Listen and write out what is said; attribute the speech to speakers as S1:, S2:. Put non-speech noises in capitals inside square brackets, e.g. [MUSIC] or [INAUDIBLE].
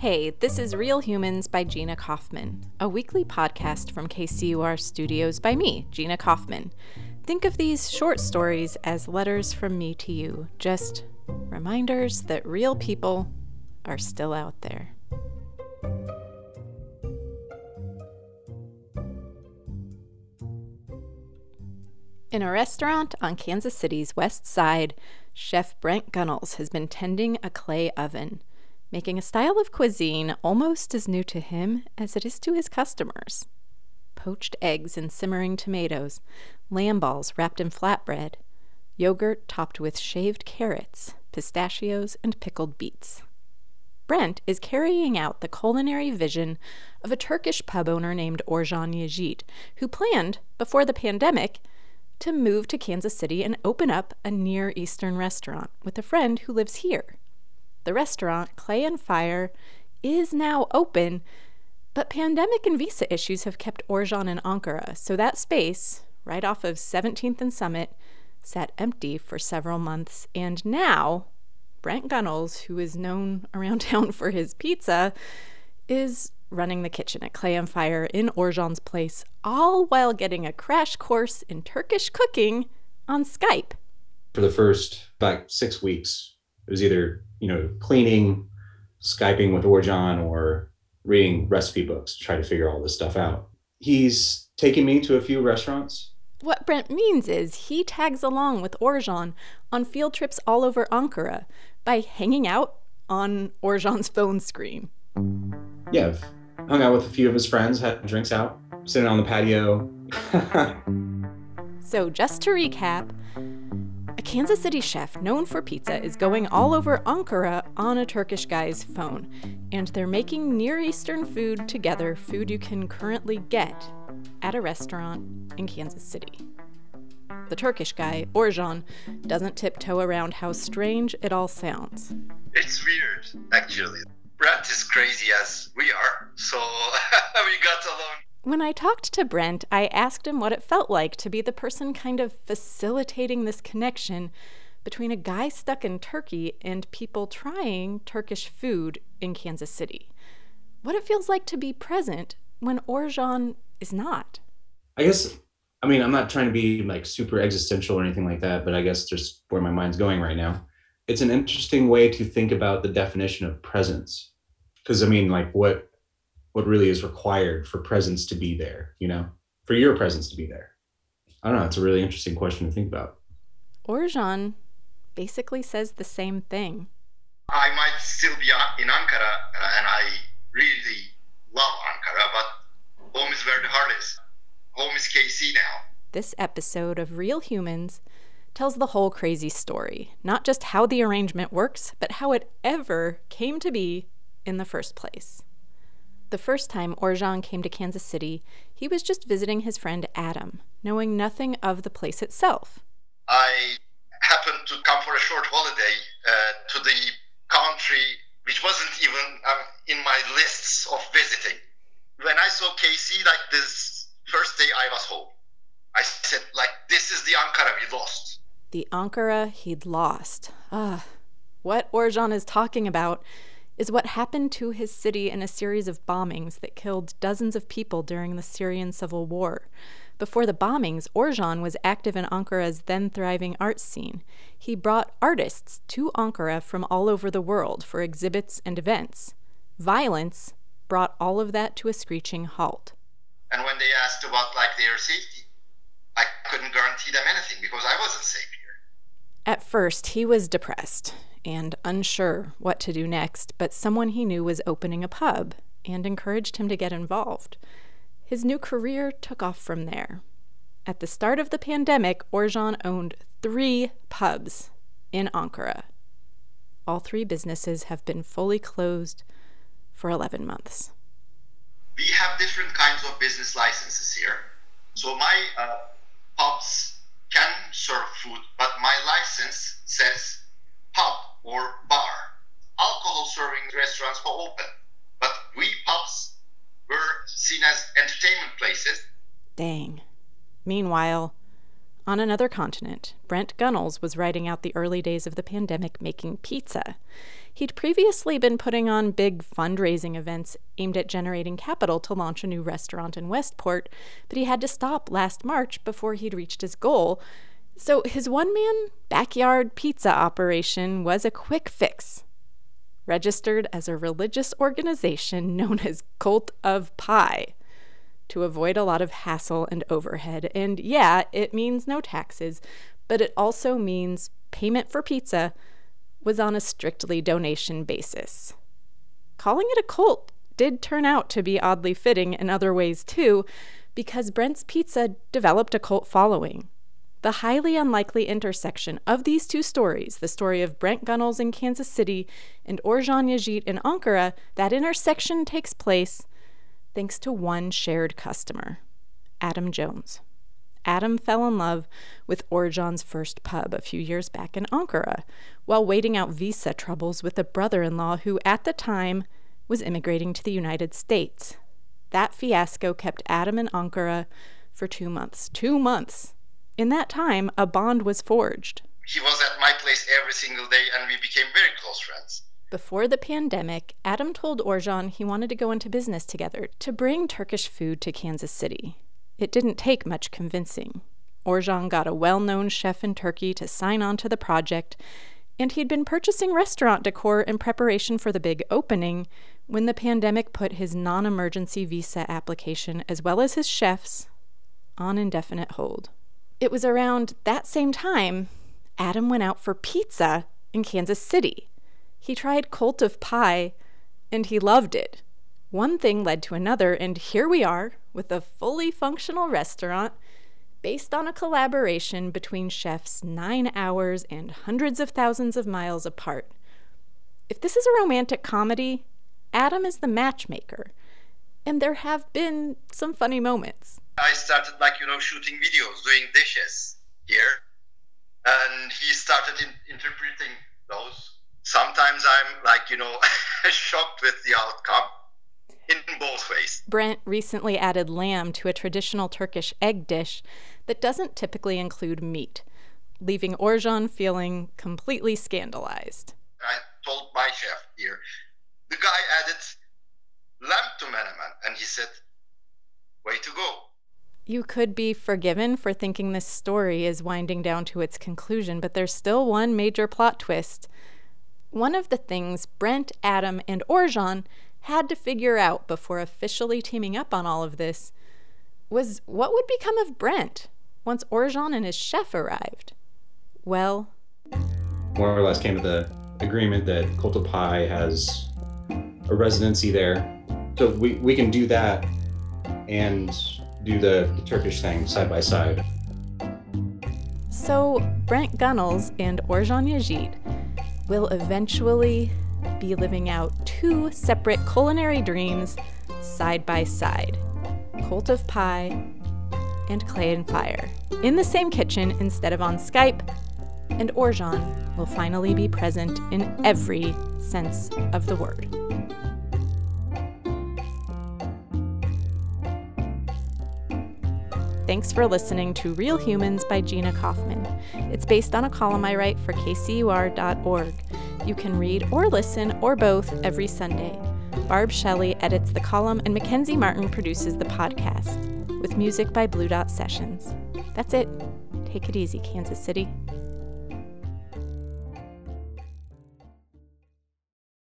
S1: Hey, this is Real Humans by Gina Kaufman, a weekly podcast from KCUR Studios by me, Gina Kaufman. Think of these short stories as letters from me to you, just reminders that real people are still out there. In a restaurant on Kansas City's west side, Chef Brent Gunnels has been tending a clay oven making a style of cuisine almost as new to him as it is to his customers. Poached eggs and simmering tomatoes, lamb balls wrapped in flatbread, yogurt topped with shaved carrots, pistachios, and pickled beets. Brent is carrying out the culinary vision of a Turkish pub owner named Orhan Yazit, who planned, before the pandemic, to move to Kansas City and open up a Near Eastern restaurant with a friend who lives here. The restaurant, Clay and Fire, is now open, but pandemic and visa issues have kept Orhan in Ankara, so that space, right off of 17th and Summit, sat empty for several months. And now, Brent Gunnels, who is known [LAUGHS] around town for his pizza, is running the kitchen at Clay and Fire in Orhan's place, all while getting a crash course in Turkish cooking on Skype.
S2: For the first about six weeks, it was either you know, cleaning, Skyping with Orhan, or reading recipe books to try to figure all this stuff out. He's taken me to a few restaurants.
S1: What Brent means is he tags along with Orhan on field trips all over Ankara by hanging out on Orhan's phone screen.
S2: Yeah, I've hung out with a few of his friends, had drinks out, sitting on the patio. [LAUGHS]
S1: so, just to recap, a Kansas City chef known for pizza is going all over Ankara on a Turkish guy's phone, and they're making Near Eastern food together, food you can currently get at a restaurant in Kansas City. The Turkish guy, Orhan, doesn't tiptoe around how strange it all sounds.
S3: It's weird, actually. Brent is crazy as we are, so [LAUGHS] we got along
S1: when I talked to Brent, I asked him what it felt like to be the person kind of facilitating this connection between a guy stuck in Turkey and people trying Turkish food in Kansas City. What it feels like to be present when Orhan is not.
S2: I guess, I mean, I'm not trying to be like super existential or anything like that, but I guess just where my mind's going right now. It's an interesting way to think about the definition of presence. Because, I mean, like, what what really is required for presence to be there, you know, for your presence to be there? I don't know. It's a really interesting question to think about.
S1: Orhan basically says the same thing.
S3: I might still be in Ankara uh, and I really love Ankara, but home is where the heart is. Home is KC now.
S1: This episode of Real Humans tells the whole crazy story, not just how the arrangement works, but how it ever came to be in the first place. The first time Orhan came to Kansas City, he was just visiting his friend Adam, knowing nothing of the place itself.
S3: I happened to come for a short holiday uh, to the country, which wasn't even um, in my lists of visiting. When I saw KC, like this first day I was home, I said, like, this is the Ankara we lost.
S1: The Ankara he'd lost. Ah, what Orhan is talking about is what happened to his city in a series of bombings that killed dozens of people during the Syrian civil war. Before the bombings, Orhan was active in Ankara's then thriving art scene. He brought artists to Ankara from all over the world for exhibits and events. Violence brought all of that to a screeching halt.
S3: And when they asked about like their safety, I couldn't guarantee them anything because I wasn't safe here.
S1: At first, he was depressed and unsure what to do next, but someone he knew was opening a pub and encouraged him to get involved. His new career took off from there. At the start of the pandemic, Orhan owned three pubs in Ankara. All three businesses have been fully closed for 11 months.
S3: We have different kinds of business licenses here. So my uh, pubs can serve food, but my license says pub or bar. Alcohol serving restaurants were open, but we pubs were seen as entertainment places.
S1: Dang. Meanwhile, on another continent, Brent Gunnels was writing out the early days of the pandemic making pizza. He'd previously been putting on big fundraising events aimed at generating capital to launch a new restaurant in Westport, but he had to stop last March before he'd reached his goal. So his one man backyard pizza operation was a quick fix. Registered as a religious organization [LAUGHS] known as Cult of Pie to avoid a lot of hassle and overhead. And yeah, it means no taxes, but it also means payment for pizza was on a strictly donation basis. Calling it a cult did turn out to be oddly fitting in other ways too, because Brent's Pizza developed a cult following. The highly unlikely intersection of these two stories, the story of Brent Gunnels in Kansas City and Orhan Yazit in Ankara, that intersection takes place thanks to one shared customer, Adam Jones. Adam fell in love with Orhan's first pub a few years back in Ankara while waiting out visa troubles with a brother in law who, at the time, was immigrating to the United States. That fiasco kept Adam in Ankara for two months. Two months! In that time, a bond was forged.
S3: He was at my place every single day, and we became very close friends.
S1: Before the pandemic, Adam told Orhan he wanted to go into business together to bring Turkish food to Kansas City. It didn't take much convincing. Orhan got a well known chef in Turkey to sign on to the project, and he'd been purchasing restaurant decor in preparation for the big opening when the pandemic put his non emergency visa application, as well as his chef's, on indefinite hold. It was around that same time Adam went out for pizza in Kansas City. He tried Cult of Pie, and he loved it. One thing led to another, and here we are with a fully functional restaurant based on a collaboration between chefs nine hours and hundreds of thousands of miles apart. If this is a romantic comedy, Adam is the matchmaker, and there have been some funny moments.
S3: I started, like, you know, shooting videos, doing dishes here, and he started in- interpreting those. Sometimes I'm, like, you know, [LAUGHS] shocked with the outcome in both ways.
S1: Brent recently added lamb to a traditional Turkish egg dish that doesn't typically include meat, leaving Orhan feeling completely scandalized.
S3: I told my chef here, the guy added lamb to menemen, and he said, way to go.
S1: You could be forgiven for thinking this story is winding down to its conclusion, but there's still one major plot twist. One of the things Brent, Adam, and Orhan had to figure out before officially teaming up on all of this was what would become of Brent once Orhan and his chef arrived. Well,
S2: more or less came to the agreement that Cult of Pie has a residency there. So we, we can do that and do the, the Turkish thing side by side.
S1: So Brent Gunnels and Orhan Yazit will eventually be living out two separate culinary dreams side by side Cult of Pie and Clay and Fire in the same kitchen instead of on Skype, and Orhan will finally be present in every sense of the word. Thanks for listening to Real Humans by Gina Kaufman. It's based on a column I write for kcur.org. You can read or listen or both every Sunday. Barb Shelley edits the column, and Mackenzie Martin produces the podcast, with music by Blue Dot Sessions. That's it. Take it easy, Kansas City.